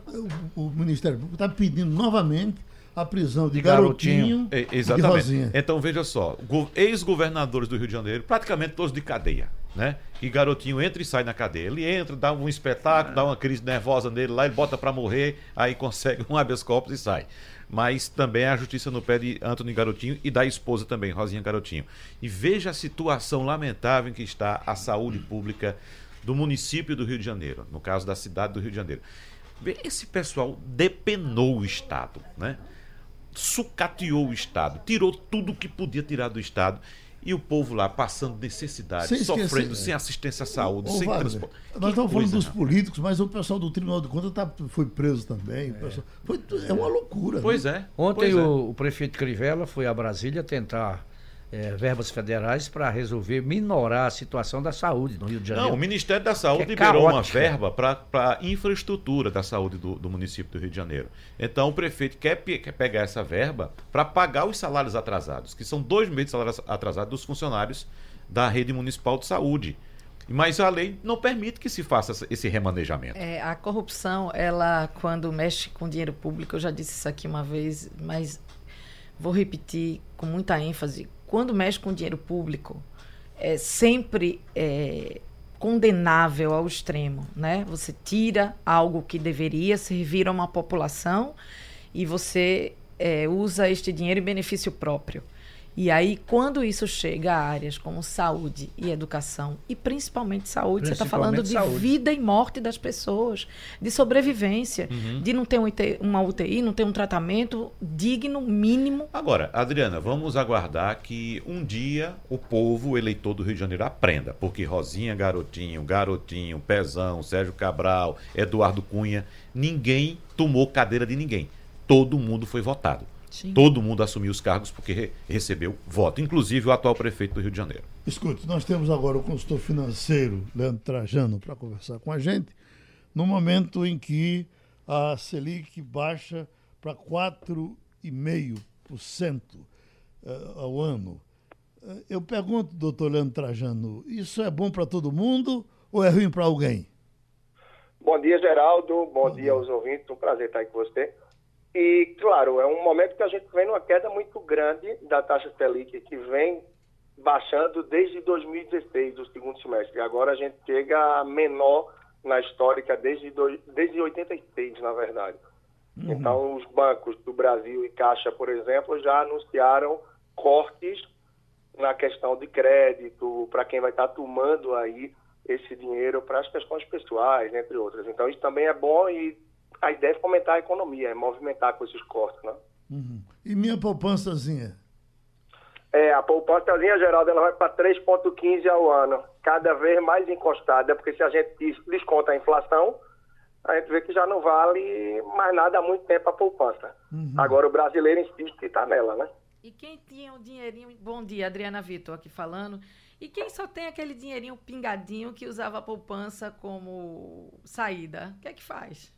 o, o Ministério Público está pedindo novamente a prisão de, de Garotinho, garotinho e, exatamente. de Rosinha. Então veja só, ex-governadores do Rio de Janeiro, praticamente todos de cadeia né? Que garotinho entra e sai na cadeia. Ele entra, dá um espetáculo, dá uma crise nervosa nele lá, ele bota para morrer, aí <laughs> consegue um habeas corpus e sai. Mas também a justiça no pé de Antônio Garotinho e da esposa também, Rosinha Garotinho. E veja a situação lamentável em que está a saúde pública do município do Rio de Janeiro, no caso da cidade do Rio de Janeiro. Esse pessoal depenou o Estado, né? Sucateou o Estado, tirou tudo que podia tirar do Estado e o povo lá passando necessidade, sem sofrendo, sem assistência à saúde, ô, sem Wagner, transporte. Nós estamos falando dos políticos, mas o pessoal do Tribunal de Contas tá, foi preso também. É, pessoal, foi, é uma loucura. Pois né? é. Ontem pois o, é. o prefeito Crivella foi a Brasília tentar é, verbas federais para resolver minorar a situação da saúde no Rio de Janeiro. Não, o Ministério da Saúde é liberou caótica. uma verba para a infraestrutura da saúde do, do, município do Rio de Janeiro. Então o prefeito quer, quer pegar essa verba para pagar os salários atrasados, que são dois meses de salários atrasados dos funcionários da rede municipal de saúde. Mas a lei não permite que se faça esse remanejamento. É, a corrupção, ela, quando mexe com dinheiro público, eu já disse isso aqui uma vez, mas vou repetir com muita ênfase quando mexe com dinheiro público, é sempre é, condenável ao extremo, né? Você tira algo que deveria servir a uma população e você é, usa este dinheiro em benefício próprio. E aí, quando isso chega a áreas como saúde e educação, e principalmente saúde, você está falando de saúde. vida e morte das pessoas, de sobrevivência, uhum. de não ter uma UTI, não ter um tratamento digno, mínimo. Agora, Adriana, vvamos aguardar que um dia o povo, o eleitor do Rio de Janeiro, aprenda, porque Rosinha Garotinho, Garotinho, Pezão, Sérgio Cabral, Eduardo Cunha, ninguém tomou cadeira de ninguém. Todo mundo foi votado. Sim. Todo mundo assumiu os cargos porque re recebeu voto, inclusive o atual prefeito do Rio de Janeiro. Escute, nós temos agora o consultor financeiro, Leandro Trajano, para conversar com a gente, no momento em que a Selic baixa para 4,5% eh, ao ano. Eh, eu pergunto, doutor Leandro Trajano, isso é bom para todo mundo ou é ruim para alguém? Bom dia, Geraldo. Bom, Bom dia, dia aos ouvintes. Um prazer estar aqui com você. E, claro, é um momento que a gente vem numa queda muito grande da taxa Selic, que vem baixando desde 2016, do segundo semestre. Agora a gente chega a menor na histórica desde, do, desde 86, na verdade. Uhum. Então, os bancos do Brasil e Caixa, por exemplo, já anunciaram cortes na questão de crédito, para quem vai estar tomando aí esse dinheiro para as questões pessoais, entre outras. Então, isso também é bom e a ideia é fomentar a economia, é movimentar com esses cortes, né? Uhum. E minha poupançazinha? É, a poupançazinha, Geraldo, ela vai para 3,15 ao ano, cada vez mais encostada, porque se a gente desconta a inflação, a gente vê que já não vale mais nada há muito tempo a poupança. Uhum. Agora o brasileiro insiste que está nela, né? E quem tinha o dinheirinho. Bom dia, Adriana Vitor aqui falando. E quem só tem aquele dinheirinho pingadinho que usava a poupança como saída, o que é que faz?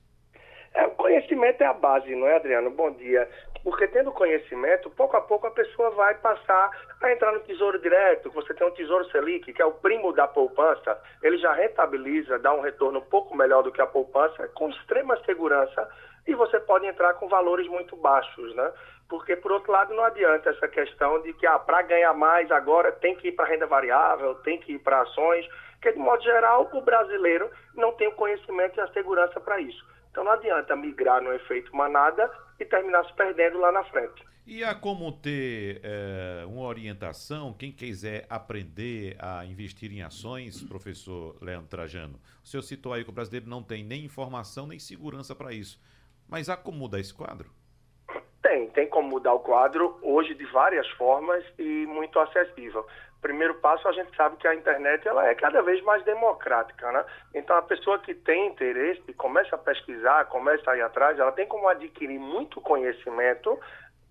Conhecimento é a base, não é, Adriano? Bom dia. Porque tendo conhecimento, pouco a pouco a pessoa vai passar a entrar no Tesouro Direto. Você tem um Tesouro Selic, que é o primo da poupança, ele já rentabiliza, dá um retorno um pouco melhor do que a poupança, com extrema segurança, e você pode entrar com valores muito baixos, né? Porque, por outro lado, não adianta essa questão de que, ah, para ganhar mais agora tem que ir para renda variável, tem que ir para ações, porque, de modo geral, o brasileiro não tem o conhecimento e a segurança para isso. Então não adianta migrar no efeito manada e terminar se perdendo lá na frente. E há como ter é, uma orientação, quem quiser aprender a investir em ações, professor Leandro Trajano? O senhor citou aí que o brasileiro não tem nem informação nem segurança para isso. Mas há como mudar esse quadro? Tem, tem como mudar o quadro hoje de várias formas e muito acessível. Primeiro passo, a gente sabe que a internet ela é cada vez mais democrática, né? Então, a pessoa que tem interesse, começa a pesquisar, começa a ir atrás, ela tem como adquirir muito conhecimento,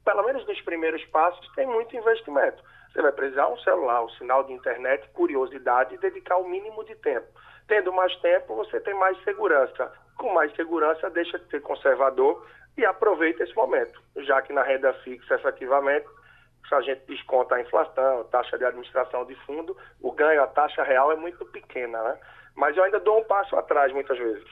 pelo menos nos primeiros passos, tem muito investimento. Você vai precisar um celular, um sinal de internet, curiosidade e dedicar o mínimo de tempo. Tendo mais tempo, você tem mais segurança. Com mais segurança, deixa de ser conservador e aproveita esse momento, já que na renda fixa, efetivamente, se a gente desconta a inflação, a taxa de administração de fundo, o ganho, a taxa real é muito pequena, né? Mas eu ainda dou um passo atrás muitas vezes,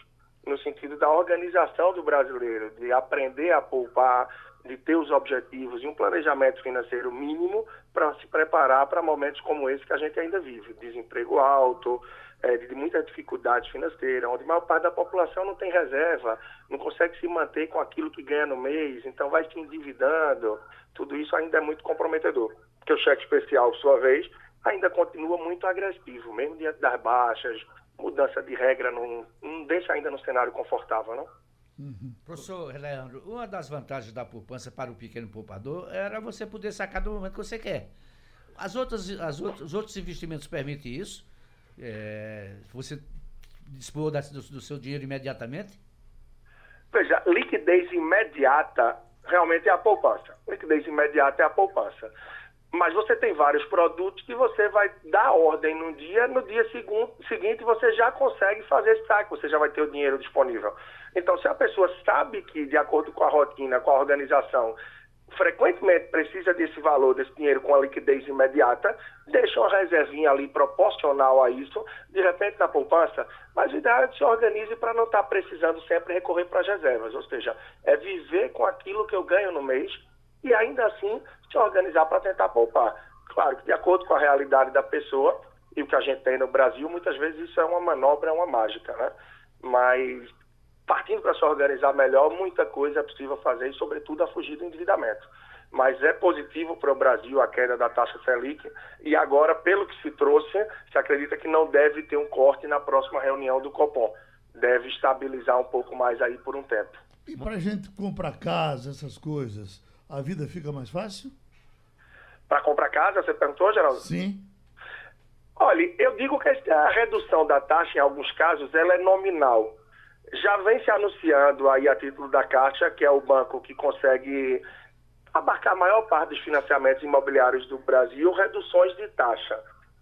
no sentido da organização do brasileiro, de aprender a poupar, de ter os objetivos e um planejamento financeiro mínimo para se preparar para momentos como esse que a gente ainda vive, desemprego alto, é, de muita dificuldade financeira, onde a maior parte da população não tem reserva, não consegue se manter com aquilo que ganha no mês, então vai se endividando, tudo isso ainda é muito comprometedor. Porque o cheque especial, por sua vez, ainda continua muito agressivo, mesmo diante das baixas, mudança de regra não, não deixa ainda no cenário confortável, não? Uhum. Professor Leandro, uma das vantagens da poupança para o pequeno poupador era você poder sacar do momento que você quer. As outras, as outros, os outros investimentos permitem isso? É, você dispor do, do seu dinheiro imediatamente? Veja, liquidez imediata realmente é a poupança. Liquidez imediata é a poupança. Mas você tem vários produtos que você vai dar ordem num dia, no dia seguinte você já consegue fazer esse saque, você já vai ter o dinheiro disponível. Então, se a pessoa sabe que, de acordo com a rotina, com a organização, frequentemente precisa desse valor, desse dinheiro com a liquidez imediata, deixa uma reservinha ali proporcional a isso, de repente na poupança, mas o ideal é que se organize para não estar tá precisando sempre recorrer para as reservas, ou seja, é viver com aquilo que eu ganho no mês e ainda assim se organizar para tentar poupar. Claro que de acordo com a realidade da pessoa e o que a gente tem no Brasil, muitas vezes isso é uma manobra, é uma mágica, né? Mas partindo para se organizar melhor, muita coisa é possível fazer e, sobretudo, a fugir do endividamento. Mas é positivo para o Brasil a queda da taxa Selic e agora, pelo que se trouxe, se acredita que não deve ter um corte na próxima reunião do Copom. Deve estabilizar um pouco mais aí por um tempo. E para a gente comprar casa, essas coisas, a vida fica mais fácil? Para comprar casa, você perguntou, Geraldo? Sim. Olha, eu digo que a redução da taxa, em alguns casos, ela é nominal já vem se anunciando aí a título da Caixa, que é o banco que consegue abarcar a maior parte dos financiamentos imobiliários do Brasil, reduções de taxa.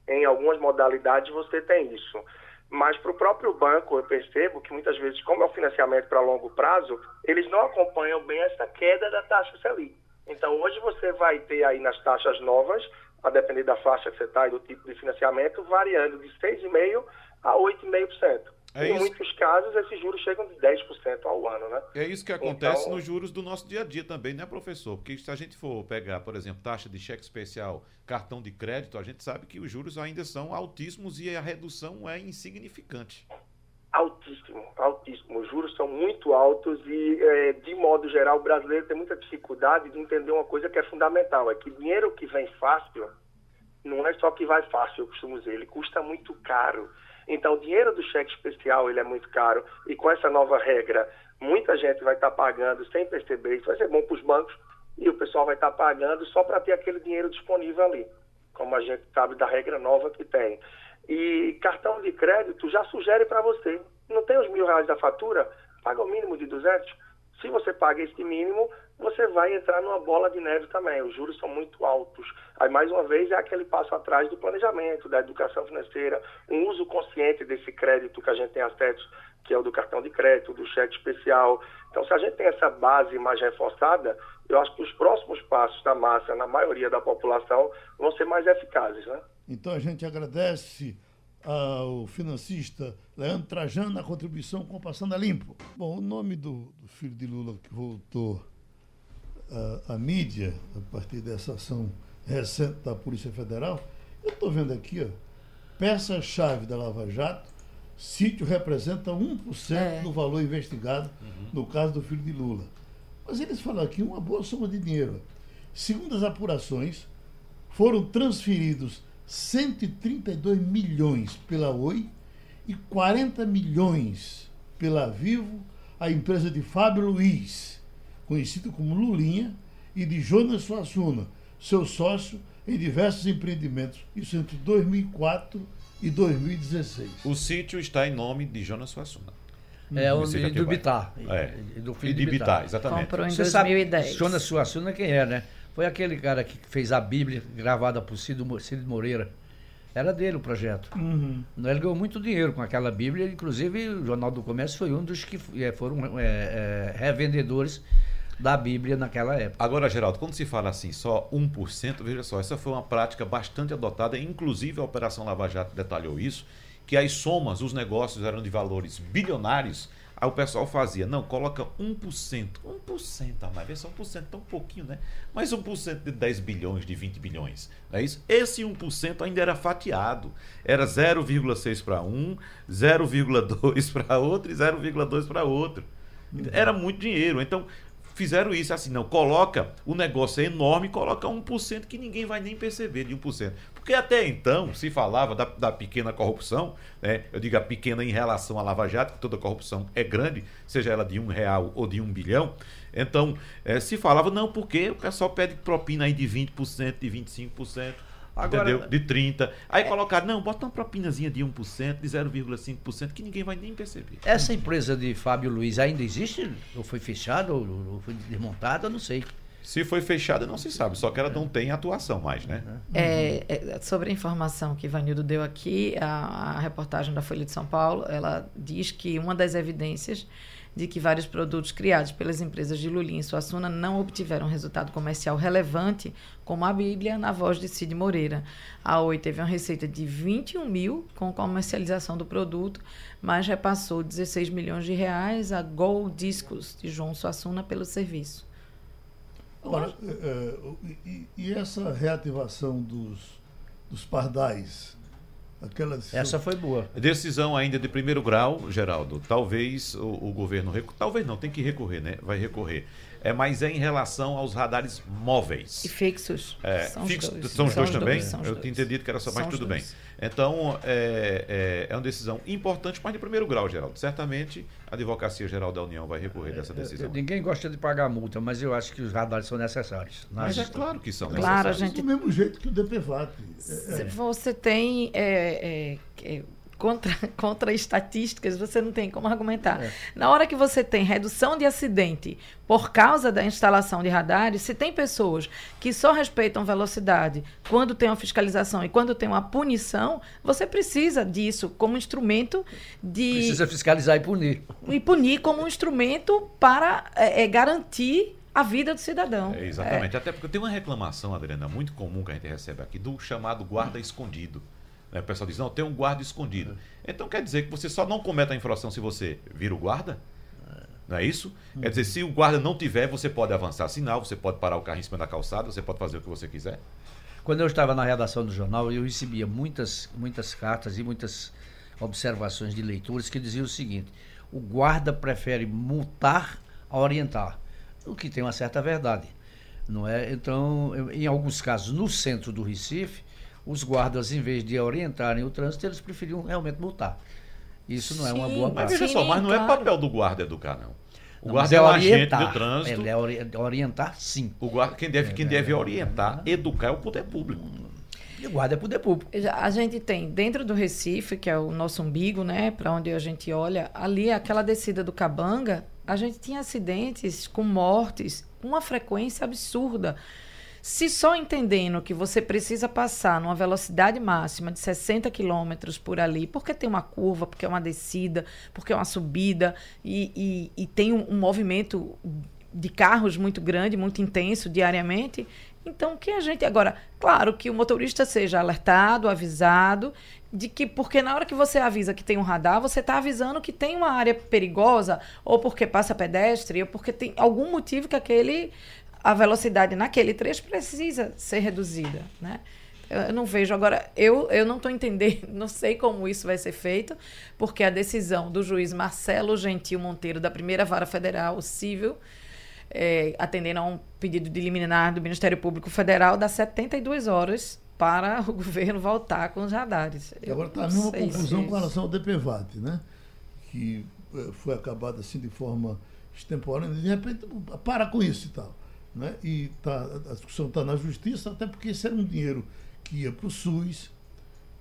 Em algumas modalidades você tem isso. Mas para o próprio banco, eu percebo que muitas vezes, como é um financiamento para longo prazo, eles não acompanham bem essa queda da taxa Selic. Então, hoje você vai ter aí nas taxas novas, a depender da faixa que você está e do tipo de financiamento, variando de 6,5% a 8,5%. É em isso. muitos casos, esses juros chegam de 10% ao ano, né? É isso que acontece então, nos juros do nosso dia a dia também, né, professor? Porque se a gente for pegar, por exemplo, taxa de cheque especial, cartão de crédito, a gente sabe que os juros ainda são altíssimos e a redução é insignificante. Altíssimo, altíssimo. Os juros são muito altos e, é, de modo geral, o brasileiro tem muita dificuldade de entender uma coisa que é fundamental: é que dinheiro que vem fácil não é só que vai fácil, eu costumo dizer, ele custa muito caro. Então, o dinheiro do cheque especial ele é muito caro e com essa nova regra, muita gente vai estar pagando sem perceber. Isso vai ser bom para os bancos e o pessoal vai estar pagando só para ter aquele dinheiro disponível ali, como a gente sabe da regra nova que tem. E cartão de crédito já sugere para você. Não tem os mil reais da fatura? Paga o mínimo de 200. Se você paga esse mínimo, você vai entrar numa bola de neve também. Os juros são muito altos. Aí, mais uma vez, é aquele passo atrás do planejamento, da educação financeira, um uso consciente desse crédito que a gente tem acesso, que é o do cartão de crédito, do cheque especial. Então, se a gente tem essa base mais reforçada, eu acho que os próximos passos da massa, na maioria da população, vão ser mais eficazes. Né? Então, a gente agradece ao financista Leandro Trajano a contribuição com Passando a Limpo. Bom, o nome do, do filho de Lula que voltou à, à mídia a partir dessa ação recente da Polícia Federal, eu estou vendo aqui, ó, peça-chave da Lava Jato, sítio representa 1% é. do valor investigado uhum. no caso do filho de Lula. Mas eles falam aqui uma boa soma de dinheiro. Segundo as apurações, foram transferidos 132 milhões pela Oi e 40 milhões pela Vivo, a empresa de Fábio Luiz, conhecido como Lulinha, e de Jonas Suassuna, seu sócio em diversos empreendimentos, isso entre 2004 e 2016. O sítio está em nome de Jonas Suassuna. É o e do. Bitar. É. E do E filho de de Bitar, Bitar. exatamente. Comprou em Você 2010. sabe, Jonas Suassuna quem é, né? Foi aquele cara que fez a Bíblia gravada por Cid, Mo- Cid Moreira. Era dele o projeto. Uhum. Ele ganhou muito dinheiro com aquela Bíblia, inclusive o Jornal do Comércio foi um dos que eh, foram eh, eh, revendedores da Bíblia naquela época. Agora, Geraldo, quando se fala assim, só 1%, veja só, essa foi uma prática bastante adotada, inclusive a Operação Lava Jato detalhou isso, que as somas, os negócios eram de valores bilionários, aí o pessoal fazia, não, coloca 1%, 1% a mais, vê só 1%, tão pouquinho, né? Mas 1% de 10 bilhões, de 20 bilhões, não é isso? Esse 1% ainda era fatiado, era 0,6 para um, 0,2 <laughs> para outro e 0,2 para outro. Era muito dinheiro, então fizeram isso assim, não, coloca, o negócio é enorme, coloca 1% que ninguém vai nem perceber de 1%. Porque até então se falava da, da pequena corrupção, né? eu digo a pequena em relação à Lava Jato, que toda corrupção é grande, seja ela de um real ou de um bilhão. Então, eh, se falava, não, porque o pessoal pede propina aí de 20%, de 25%. Agora- entendeu? De 30%. Aí colocaram, não, bota uma propinazinha de 1%, de 0,5%, que ninguém vai nem perceber. Essa empresa de Fábio Luiz ainda existe? Ou foi fechada, ou, ou foi desmontada? Não sei. Se foi fechada, não se sabe, só que ela não tem atuação mais, né? É, é, sobre a informação que Ivanildo deu aqui, a, a reportagem da Folha de São Paulo, ela diz que uma das evidências de que vários produtos criados pelas empresas de Lulinha e Suassuna não obtiveram resultado comercial relevante, como a Bíblia, na voz de Cid Moreira. A Oi teve uma receita de 21 mil com comercialização do produto, mas repassou 16 milhões de reais a Gol Discos de João Suassuna pelo serviço. Agora, é, é, e, e essa reativação dos, dos pardais? Aquelas, Essa foi boa. Decisão ainda de primeiro grau, Geraldo. Talvez o, o governo recu... talvez não, tem que recorrer, né? Vai recorrer. É, mas é em relação aos radares móveis. E fixos. É, são, os dois. são os dois também? os Eu dois. tinha entendido que era só, São os tudo bem. dois. Então, é, é, é uma decisão importante, mas de primeiro grau, Geraldo. Certamente a Advocacia Geral da União vai recorrer dessa decisão. Ninguém gosta de pagar multa, mas eu acho que os radares são necessários. Mas é claro que são Claro, necessários. gente do mesmo jeito que o DPVAT. É, Se Você tem é, é, é, contra, <laughs> contra estatísticas, você não tem como argumentar. É. Na hora que você tem redução de acidente por causa da instalação de radares, se tem pessoas que só respeitam velocidade quando tem uma fiscalização e quando tem uma punição, você precisa disso como instrumento de Precisa fiscalizar e punir. e punir como um instrumento para é, é, garantir a vida do cidadão. É, exatamente. Até porque tem uma reclamação, Adriana, muito comum que a gente recebe aqui, do chamado guarda escondido. Né? O pessoal diz, não, tem um guarda escondido. Então quer dizer que você só não comete a infração se você vira o guarda? Não é isso? Quer dizer, se o guarda não tiver, você pode avançar sinal, você pode parar o carro em cima da calçada, você pode fazer o que você quiser. Quando eu estava na redação do jornal, eu recebia muitas, muitas cartas e muitas observações de leitores que diziam o seguinte: o guarda prefere multar a orientar, o que tem uma certa verdade, não é? Então, em alguns casos, no centro do Recife, os guardas, em vez de orientarem o trânsito, eles preferiam realmente multar. Isso não é uma Sim, boa Mas prática. veja Sim, só, mas não é papel do guarda educar, não. O Não, guarda mas é um agente orientar. do trânsito. Ele é ori- orientar, sim. O guarda, quem deve, quem deve orientar, educar é o poder público. E o guarda é poder público. A gente tem dentro do Recife, que é o nosso umbigo, né, para onde a gente olha, ali aquela descida do Cabanga, a gente tinha acidentes com mortes, com uma frequência absurda. Se só entendendo que você precisa passar numa velocidade máxima de 60 km por ali, porque tem uma curva, porque é uma descida, porque é uma subida, e, e- e tem um, um movimento de carros muito grande, muito intenso diariamente, então que a gente. Agora, claro que o motorista seja alertado, avisado, de que, porque na hora que você avisa que tem um radar, você está avisando que tem uma área perigosa, ou porque passa pedestre, ou porque tem algum motivo que aquele a velocidade naquele trecho precisa ser reduzida, né? Eu eu não vejo agora, eu, eu não estou entendendo, <laughs> não sei como isso vai ser feito, porque a decisão do juiz Marcelo Gentil Monteiro, da primeira vara federal, o civil, é, atendendo a um pedido de liminar do Ministério Público Federal, dá 72 horas para o <laughs> governo voltar com os radares. E agora está a Eu mesma confusão com relação ao DPVAT, né? Que eh, foi acabado assim de forma extemporânea. De repente, para com isso e tal. Né? e tá, a discussão está na justiça, até porque esse era um dinheiro que ia para o SUS.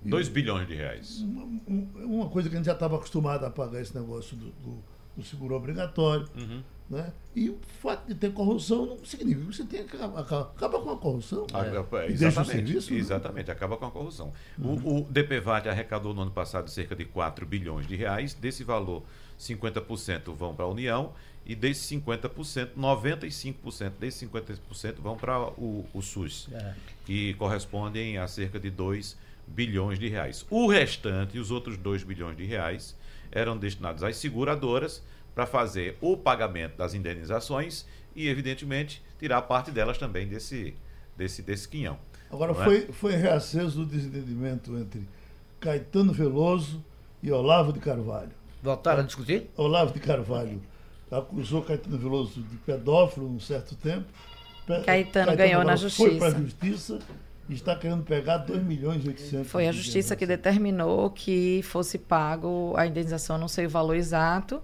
2 bilhões de reais. Uma, uma, coisa que a gente já estava acostumado a pagar esse negócio do, do, do seguro obrigatório. Uhum. Né? E o fato de ter corrupção não significa que você tem que acabar, acaba com a corrupção. É. É, exatamente, serviço, né? exatamente né? acaba com a corrupção. Uhum. O, o DPVAT arrecadou no ano passado cerca de 4 bilhões de reais. Desse valor, 50% vão para a União e desses 50%, 95% desses 50% vão para o, o SUS, é. que correspondem a cerca de 2 bilhões de reais. O restante, os outros 2 bilhões de reais, eram destinados às seguradoras para fazer o pagamento das indenizações e, evidentemente, tirar parte delas também desse, desse, desse quinhão. Agora, é? foi, é? foi reaceso o desentendimento entre Caetano Veloso e Olavo de Carvalho. Voltaram a discutir? Olavo de Carvalho acusou Caetano Veloso de pedófilo um certo tempo. Caetano, Caetano ganhou Veloso na justiça. Foi para a justiça e está querendo pegar 2 milhões e 800 Foi a justiça que determinou que fosse pago a indenização, não sei o valor exato,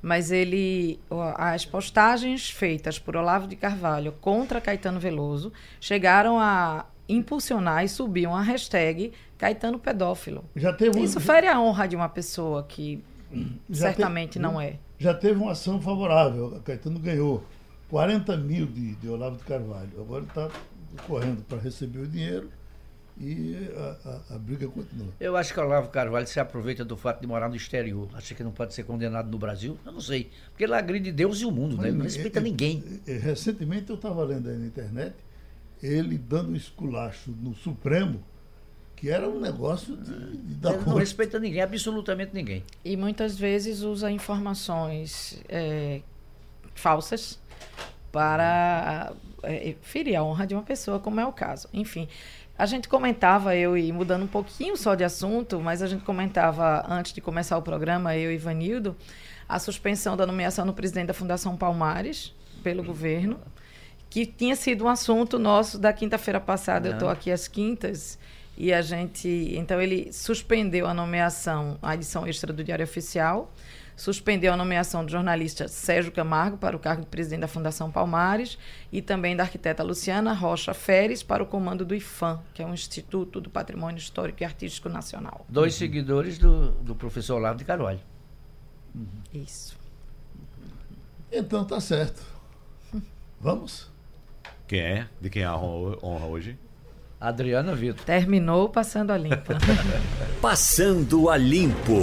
mas ele as postagens feitas por Olavo de Carvalho contra Caetano Veloso chegaram a impulsionar e subir uma hashtag Caetano pedófilo. Já teve um... Isso fere a honra de uma pessoa que certamente teve, não é. Já teve uma ação favorável. Caetano ganhou 40 mil de, de Olavo de Carvalho. Agora está correndo para receber o dinheiro e a, a, a, briga continua. Eu acho que o Olavo Carvalho se aproveita do fato de morar no exterior. Acha que não pode ser condenado no Brasil? Eu não sei. Porque ele agride Deus e o mundo, né? Ele não respeita ninguém. recentemente eu estava lendo aí na internet ele dando um esculacho no Supremo que era um negócio de, de dar Ele não respeita ninguém, absolutamente ninguém. E muitas vezes usa informações é, falsas para é, ferir a honra de uma pessoa, como é o caso. Enfim, a gente comentava, eu e mudando um pouquinho só de assunto, mas a gente comentava antes de começar o programa, eu e Ivanildo, a suspensão da nomeação do presidente da Fundação Palmares pelo governo, que tinha sido um assunto nosso da quinta-feira passada. Não. Eu estou aqui às quintas e a gente. Então, ele suspendeu a nomeação, a edição extra do Diário Oficial, suspendeu a nomeação do jornalista Sérgio Camargo para o cargo de presidente da Fundação Palmares e também da arquiteta Luciana Rocha Feres para o comando do IFAM, que é um Instituto do Patrimônio Histórico e Artístico Nacional. Dois uhum. seguidores do, do professor Olavo de Carvalho. Uhum. Isso. Então, tá certo. Vamos? Quem é? De quem é a honra hoje? Adriana Vitor. Terminou passando a limpo. <laughs> passando a limpo.